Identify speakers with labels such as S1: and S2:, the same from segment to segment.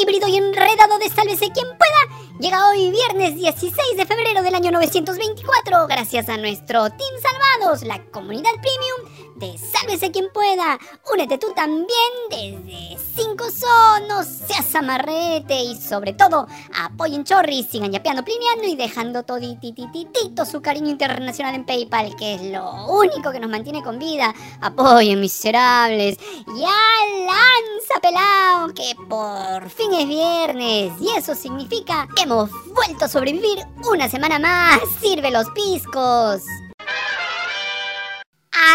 S1: híbrido y enredado de Sálvese quien pueda llega hoy viernes 16 de febrero del año 924 gracias a nuestro Team Salvados, la comunidad premium Sálvese quien pueda. Únete tú también desde 5 sonos, seas amarrete y sobre todo apoyen Chorri, sigan yapeando, plineando y dejando toditititito su cariño internacional en PayPal, que es lo único que nos mantiene con vida. Apoyen miserables. Ya lanza pelao, que por fin es viernes y eso significa que hemos vuelto a sobrevivir una semana más. Sirve los piscos.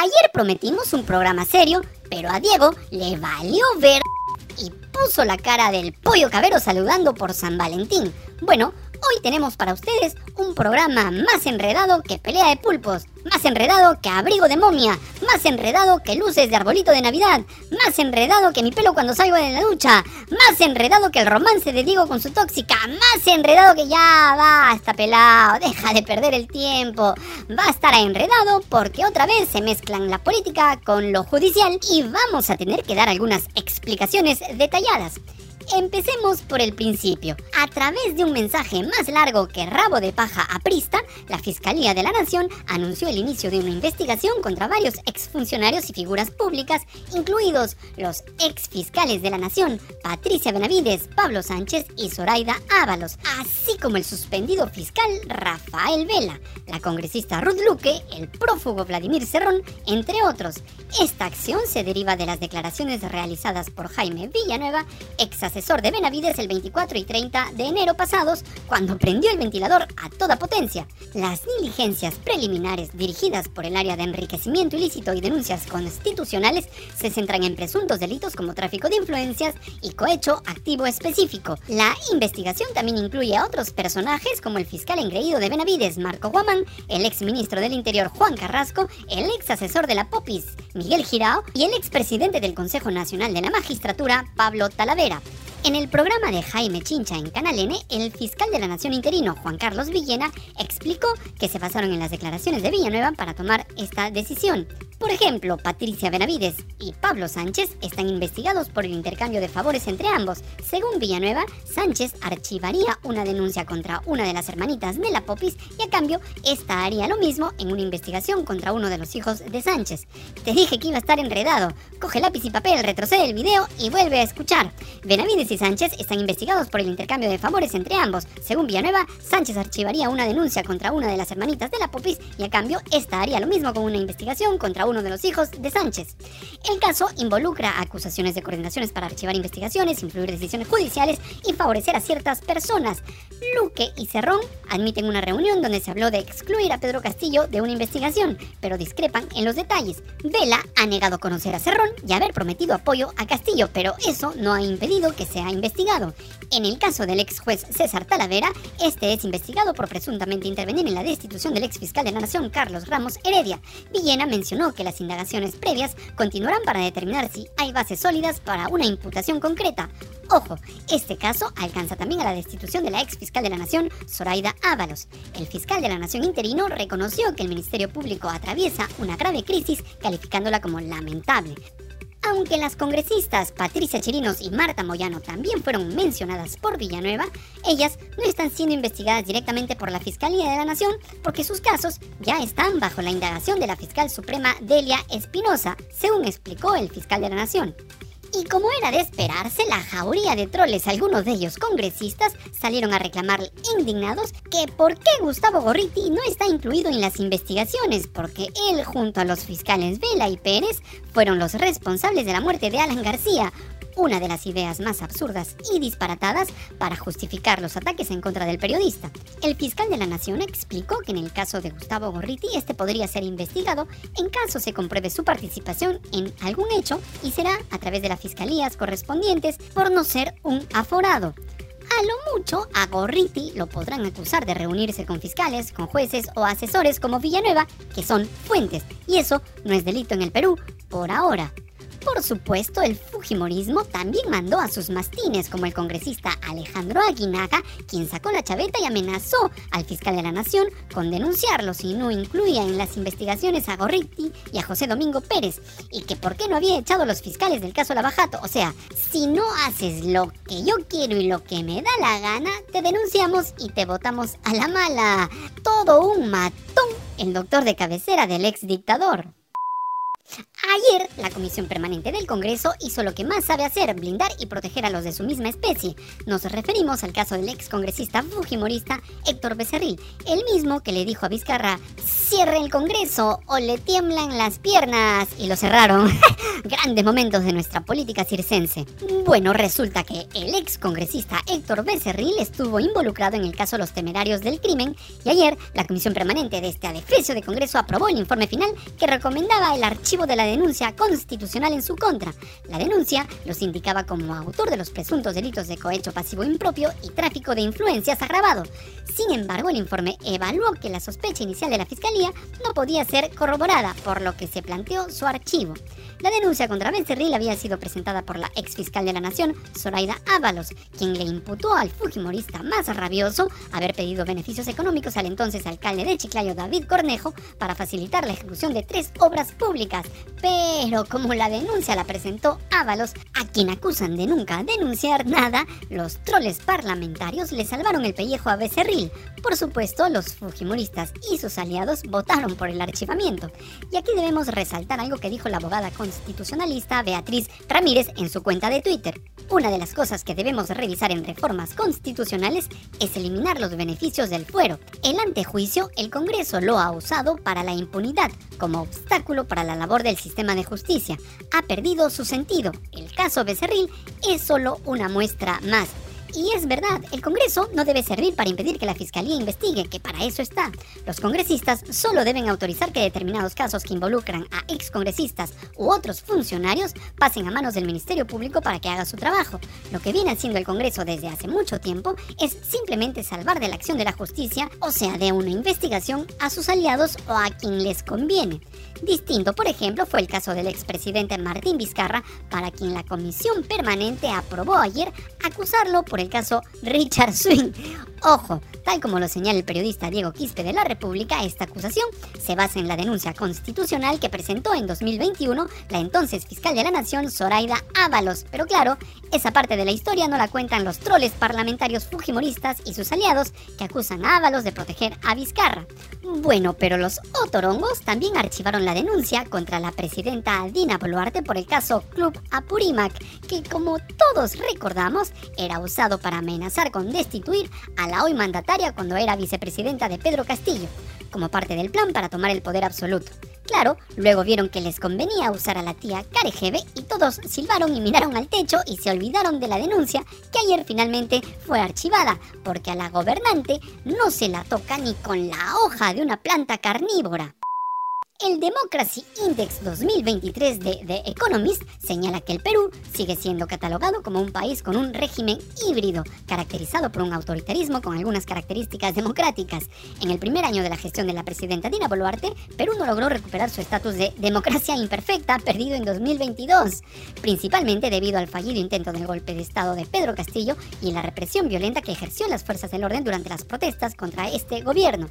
S1: Ayer prometimos un programa serio, pero a Diego le valió ver y puso la cara del pollo cabero saludando por San Valentín. Bueno, hoy tenemos para ustedes un programa más enredado que pelea de pulpos, más enredado que abrigo de momia, más enredado que luces de arbolito de Navidad, más enredado que mi pelo cuando salgo de la ducha, más enredado que el romance de Diego con su tóxica, más enredado que ya basta pelado, deja de perder el tiempo. Va a estar enredado porque otra vez se mezclan la política con lo judicial y vamos a tener que dar algunas explicaciones detalladas. Empecemos por el principio. A través de un mensaje más largo que rabo de paja aprista, la Fiscalía de la Nación anunció el inicio de una investigación contra varios exfuncionarios y figuras públicas, incluidos los exfiscales de la Nación, Patricia Benavides, Pablo Sánchez y Zoraida Ábalos, así como el suspendido fiscal Rafael Vela, la congresista Ruth Luque, el prófugo Vladimir Cerrón, entre otros. Esta acción se deriva de las declaraciones realizadas por Jaime Villanueva, ex asesor de Benavides el 24 y 30 de enero pasados, cuando prendió el ventilador a toda potencia. Las diligencias preliminares dirigidas por el área de enriquecimiento ilícito y denuncias constitucionales se centran en presuntos delitos como tráfico de influencias y cohecho activo específico. La investigación también incluye a otros personajes como el fiscal engreído de Benavides, Marco Guamán, el ex ministro del Interior, Juan Carrasco, el ex asesor de la Popis, Miguel Girao, y el expresidente del Consejo Nacional de la Magistratura, Pablo Talavera. En el programa de Jaime Chincha en Canal N, el fiscal de la Nación interino, Juan Carlos Villena, explicó que se basaron en las declaraciones de Villanueva para tomar esta decisión. Por ejemplo, Patricia Benavides y Pablo Sánchez están investigados por el intercambio de favores entre ambos. Según Villanueva, Sánchez archivaría una denuncia contra una de las hermanitas de la Popis y a cambio esta haría lo mismo en una investigación contra uno de los hijos de Sánchez. Te dije que iba a estar enredado. Coge lápiz y papel, retrocede el video y vuelve a escuchar. Benavides y Sánchez están investigados por el intercambio de favores entre ambos. Según Villanueva, Sánchez archivaría una denuncia contra una de las hermanitas de la Popis y a cambio esta haría lo mismo con una investigación contra uno de los hijos de Sánchez. El caso involucra acusaciones de coordinaciones para archivar investigaciones, influir decisiones judiciales y favorecer a ciertas personas. Luque y Cerrón admiten una reunión donde se habló de excluir a Pedro Castillo de una investigación, pero discrepan en los detalles. Vela ha negado conocer a Cerrón y haber prometido apoyo a Castillo, pero eso no ha impedido que sea investigado. En el caso del ex juez César Talavera, este es investigado por presuntamente intervenir en la destitución del ex fiscal de la Nación, Carlos Ramos Heredia. Villena mencionó que las indagaciones previas continuarán para determinar si hay bases sólidas para una imputación concreta. Ojo, este caso alcanza también a la destitución de la ex fiscal de la Nación, Zoraida Ábalos. El fiscal de la Nación interino reconoció que el Ministerio Público atraviesa una grave crisis, calificándola como lamentable. Aunque las congresistas Patricia Chirinos y Marta Moyano también fueron mencionadas por Villanueva, ellas no están siendo investigadas directamente por la Fiscalía de la Nación porque sus casos ya están bajo la indagación de la fiscal suprema Delia Espinosa, según explicó el fiscal de la Nación. Y como era de esperarse, la jauría de troles, algunos de ellos congresistas, salieron a reclamar indignados que por qué Gustavo Gorriti no está incluido en las investigaciones, porque él junto a los fiscales Vela y Pérez fueron los responsables de la muerte de Alan García, una de las ideas más absurdas y disparatadas para justificar los ataques en contra del periodista. El fiscal de la Nación explicó que en el caso de Gustavo Gorriti este podría ser investigado en caso se compruebe su participación en algún hecho y será a través de las fiscalías correspondientes por no ser un aforado. A lo mucho, a Gorriti lo podrán acusar de reunirse con fiscales, con jueces o asesores como Villanueva, que son fuentes, y eso no es delito en el Perú, por ahora. Por supuesto, el Fujimorismo también mandó a sus mastines, como el congresista Alejandro Aguinaga, quien sacó la chaveta y amenazó al fiscal de la Nación con denunciarlo si no incluía en las investigaciones a Gorriti y a José Domingo Pérez, y que por qué no había echado a los fiscales del caso Lavajato. O sea, si no haces lo que yo quiero y lo que me da la gana, te denunciamos y te votamos a la mala. Todo un matón, el doctor de cabecera del ex dictador. Ayer, la Comisión Permanente del Congreso hizo lo que más sabe hacer, blindar y proteger a los de su misma especie. Nos referimos al caso del ex congresista fujimorista Héctor Becerril, el mismo que le dijo a Vizcarra, cierre el Congreso o le tiemblan las piernas. Y lo cerraron. Grandes momentos de nuestra política circense. Bueno, resulta que el ex congresista Héctor Becerril estuvo involucrado en el caso Los Temerarios del Crimen y ayer la Comisión Permanente de este adefesio de Congreso aprobó el informe final que recomendaba el archivo de la denuncia constitucional en su contra. La denuncia los indicaba como autor de los presuntos delitos de cohecho pasivo impropio y tráfico de influencias agravado. Sin embargo, el informe evaluó que la sospecha inicial de la Fiscalía no podía ser corroborada, por lo que se planteó su archivo. La denuncia contra Becerril había sido presentada por la ex fiscal de la Nación, Zoraida Ábalos, quien le imputó al fujimorista más rabioso haber pedido beneficios económicos al entonces alcalde de Chiclayo, David Cornejo, para facilitar la ejecución de tres obras públicas. Pero como la denuncia la presentó Ábalos, a quien acusan de nunca denunciar nada, los troles parlamentarios le salvaron el pellejo a Becerril. Por supuesto, los fujimoristas y sus aliados votaron por el archivamiento. Y aquí debemos resaltar algo que dijo la abogada con constitucionalista Beatriz Ramírez en su cuenta de Twitter. Una de las cosas que debemos revisar en reformas constitucionales es eliminar los beneficios del fuero. El antejuicio, el Congreso lo ha usado para la impunidad, como obstáculo para la labor del sistema de justicia. Ha perdido su sentido. El caso Becerril es solo una muestra más. Y es verdad, el Congreso no debe servir para impedir que la Fiscalía investigue, que para eso está. Los congresistas solo deben autorizar que determinados casos que involucran a excongresistas u otros funcionarios pasen a manos del Ministerio Público para que haga su trabajo. Lo que viene haciendo el Congreso desde hace mucho tiempo es simplemente salvar de la acción de la justicia, o sea, de una investigación, a sus aliados o a quien les conviene. Distinto, por ejemplo, fue el caso del expresidente Martín Vizcarra, para quien la comisión permanente aprobó ayer acusarlo el caso Richard Swing. Ojo, tal como lo señala el periodista Diego Quispe de la República, esta acusación se basa en la denuncia constitucional que presentó en 2021 la entonces fiscal de la Nación, Zoraida Ábalos. Pero claro, esa parte de la historia no la cuentan los troles parlamentarios fujimoristas y sus aliados que acusan a Ábalos de proteger a Vizcarra. Bueno, pero los otorongos también archivaron la denuncia contra la presidenta Dina Boluarte por el caso Club Apurímac, que como todos recordamos era usado para amenazar con destituir a la hoy mandataria cuando era vicepresidenta de Pedro Castillo, como parte del plan para tomar el poder absoluto. Claro, luego vieron que les convenía usar a la tía Carejeve y todos silbaron y miraron al techo y se olvidaron de la denuncia que ayer finalmente fue archivada, porque a la gobernante no se la toca ni con la hoja de una planta carnívora. El Democracy Index 2023 de The Economist señala que el Perú sigue siendo catalogado como un país con un régimen híbrido, caracterizado por un autoritarismo con algunas características democráticas. En el primer año de la gestión de la presidenta Dina Boluarte, Perú no logró recuperar su estatus de democracia imperfecta perdido en 2022, principalmente debido al fallido intento del golpe de Estado de Pedro Castillo y la represión violenta que ejerció las fuerzas del orden durante las protestas contra este gobierno.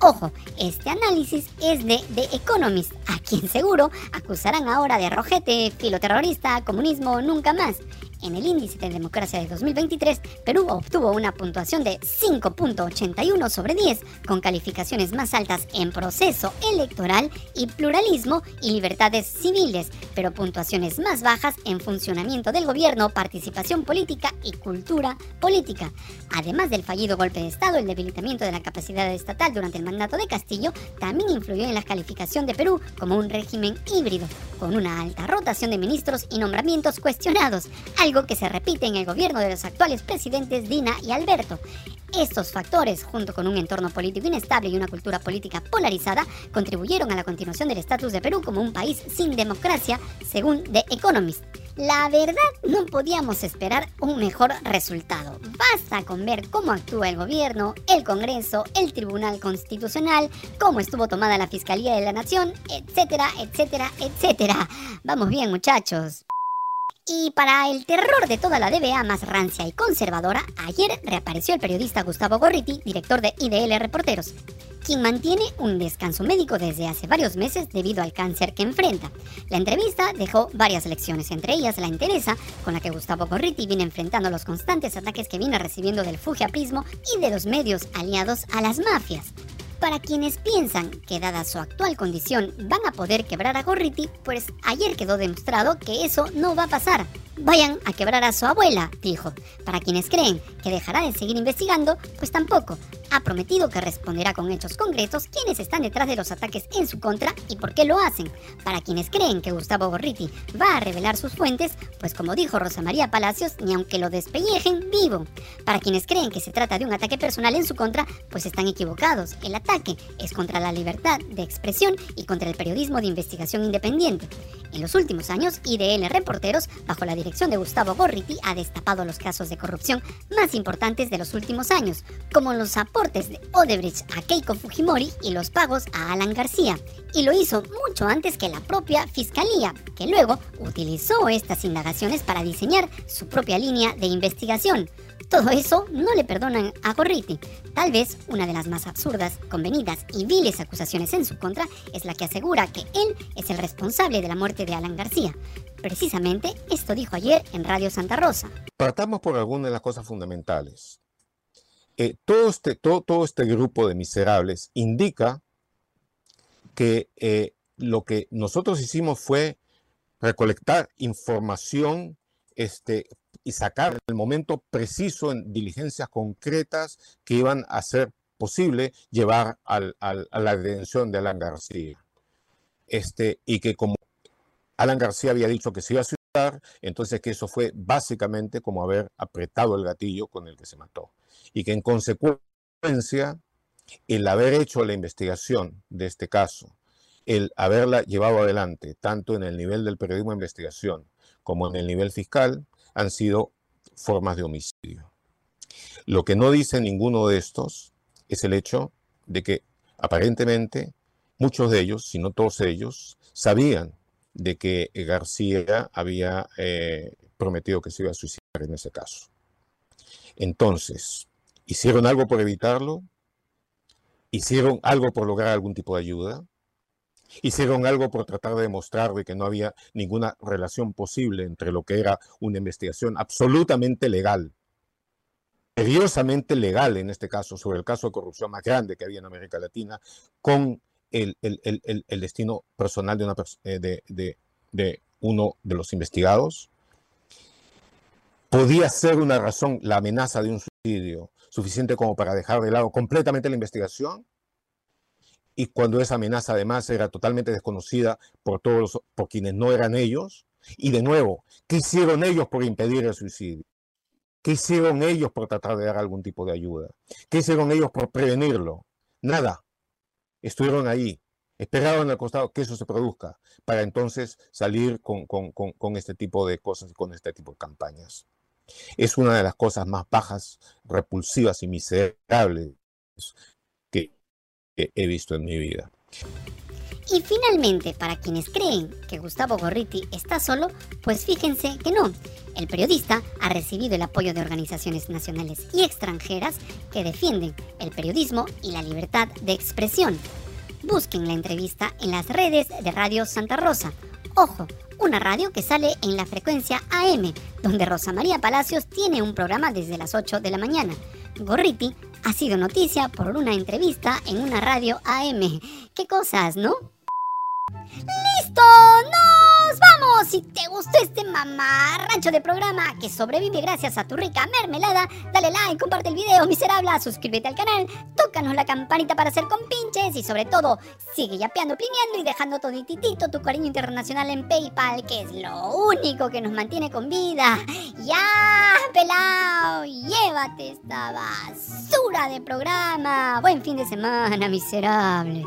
S1: Ojo, este análisis es de The Economist Economist, a quien seguro acusarán ahora de rojete, filoterrorista, comunismo, nunca más. En el índice de democracia de 2023, Perú obtuvo una puntuación de 5.81 sobre 10, con calificaciones más altas en proceso electoral y pluralismo y libertades civiles, pero puntuaciones más bajas en funcionamiento del gobierno, participación política y cultura política. Además del fallido golpe de Estado, el debilitamiento de la capacidad estatal durante el mandato de Castillo también influyó en la calificación de Perú como un régimen híbrido, con una alta rotación de ministros y nombramientos cuestionados, que se repite en el gobierno de los actuales presidentes Dina y Alberto. Estos factores, junto con un entorno político inestable y una cultura política polarizada, contribuyeron a la continuación del estatus de Perú como un país sin democracia, según The Economist. La verdad, no podíamos esperar un mejor resultado. basta con ver cómo actúa el gobierno, el Congreso, el Tribunal Constitucional, cómo estuvo tomada la Fiscalía de la Nación, etcétera, etcétera, etcétera. Vamos bien, muchachos. Y para el terror de toda la DBA más rancia y conservadora, ayer reapareció el periodista Gustavo Gorriti, director de IDL Reporteros, quien mantiene un descanso médico desde hace varios meses debido al cáncer que enfrenta. La entrevista dejó varias lecciones, entre ellas la interesa con la que Gustavo Gorriti viene enfrentando los constantes ataques que viene recibiendo del fujiapismo y de los medios aliados a las mafias. Para quienes piensan que dada su actual condición van a poder quebrar a Gorriti, pues ayer quedó demostrado que eso no va a pasar. Vayan a quebrar a su abuela, dijo. Para quienes creen que dejará de seguir investigando, pues tampoco. Ha prometido que responderá con hechos concretos quiénes están detrás de los ataques en su contra y por qué lo hacen. Para quienes creen que Gustavo Gorriti va a revelar sus fuentes, pues como dijo Rosa María Palacios, ni aunque lo despellejen, vivo. Para quienes creen que se trata de un ataque personal en su contra, pues están equivocados. El ataque es contra la libertad de expresión y contra el periodismo de investigación independiente. En los últimos años, IDL Reporteros, bajo la dirección de Gustavo Gorriti, ha destapado los casos de corrupción más importantes de los últimos años, como los aportes de Odebrecht a Keiko Fujimori y los pagos a Alan García. Y lo hizo mucho antes que la propia Fiscalía, que luego utilizó estas indagaciones para diseñar su propia línea de investigación. Todo eso no le perdonan a Gorriti. Tal vez una de las más absurdas, convenidas y viles acusaciones en su contra es la que asegura que él es el responsable de la muerte de Alan García. Precisamente esto dijo ayer en Radio Santa Rosa.
S2: Partamos por algunas de las cosas fundamentales. Eh, todo, este, todo, este grupo de miserables indica que eh, lo que nosotros hicimos fue recolectar información este, y sacar el momento preciso en diligencias concretas que iban a hacer posible llevar a la detención de Alan García. Este, y que como Alan García había dicho que se iba a suicidar, entonces que eso fue básicamente como haber apretado el gatillo con el que se mató. Y que en consecuencia, el haber hecho la investigación de este caso, el haberla llevado adelante, tanto en el nivel del periodismo de investigación como en el nivel fiscal, han sido formas de homicidio. Lo que no dice ninguno de estos es el hecho de que aparentemente muchos de ellos, si no todos ellos, sabían de que García había eh, prometido que se iba a suicidar en ese caso. Entonces, ¿hicieron algo por evitarlo? ¿Hicieron algo por lograr algún tipo de ayuda? Hicieron algo por tratar de demostrar de que no había ninguna relación posible entre lo que era una investigación absolutamente legal, seriosamente legal en este caso, sobre el caso de corrupción más grande que había en América Latina, con el, destino personal de, una, eh, de uno de los investigados. Podía ser una razón la amenaza de un suicidio suficiente como para dejar de lado completamente la investigación y cuando esa amenaza además era totalmente desconocida por todos por quienes no eran ellos. Y de nuevo, ¿qué hicieron ellos por impedir el suicidio? ¿Qué hicieron ellos por tratar de dar algún tipo de ayuda? ¿Qué hicieron ellos por prevenirlo? Nada. Estuvieron ahí, esperaron al costado que eso se produzca, para entonces salir con, con, con este tipo de cosas y con este tipo de campañas. Es una de las cosas más bajas, repulsivas y miserables he visto en mi vida.
S1: Y finalmente, para quienes creen que Gustavo Gorriti está solo, pues fíjense que no. El periodista ha recibido el apoyo de organizaciones nacionales y extranjeras que defienden el periodismo y la libertad de expresión. Busquen la entrevista en las redes de Radio Santa Rosa. Ojo, una radio que sale en la frecuencia AM, donde Rosa María Palacios tiene un programa desde las 8 de la mañana. Gorriti ha sido noticia por una entrevista en una radio AM. ¿Qué cosas, no? ¡Listo! ¡Nos vamos! Si te gustó este mamarracho de programa que sobrevive gracias a tu rica mermelada, dale like, comparte el video, miserable, suscríbete al canal, tócanos la campanita para hacer compinches y sobre todo, sigue yapeando, plineando y dejando todititito tu cariño internacional en PayPal, que es lo único que nos mantiene con vida. ¡Ya, pelao! Llévate esta basura de programa. Buen fin de semana, miserables.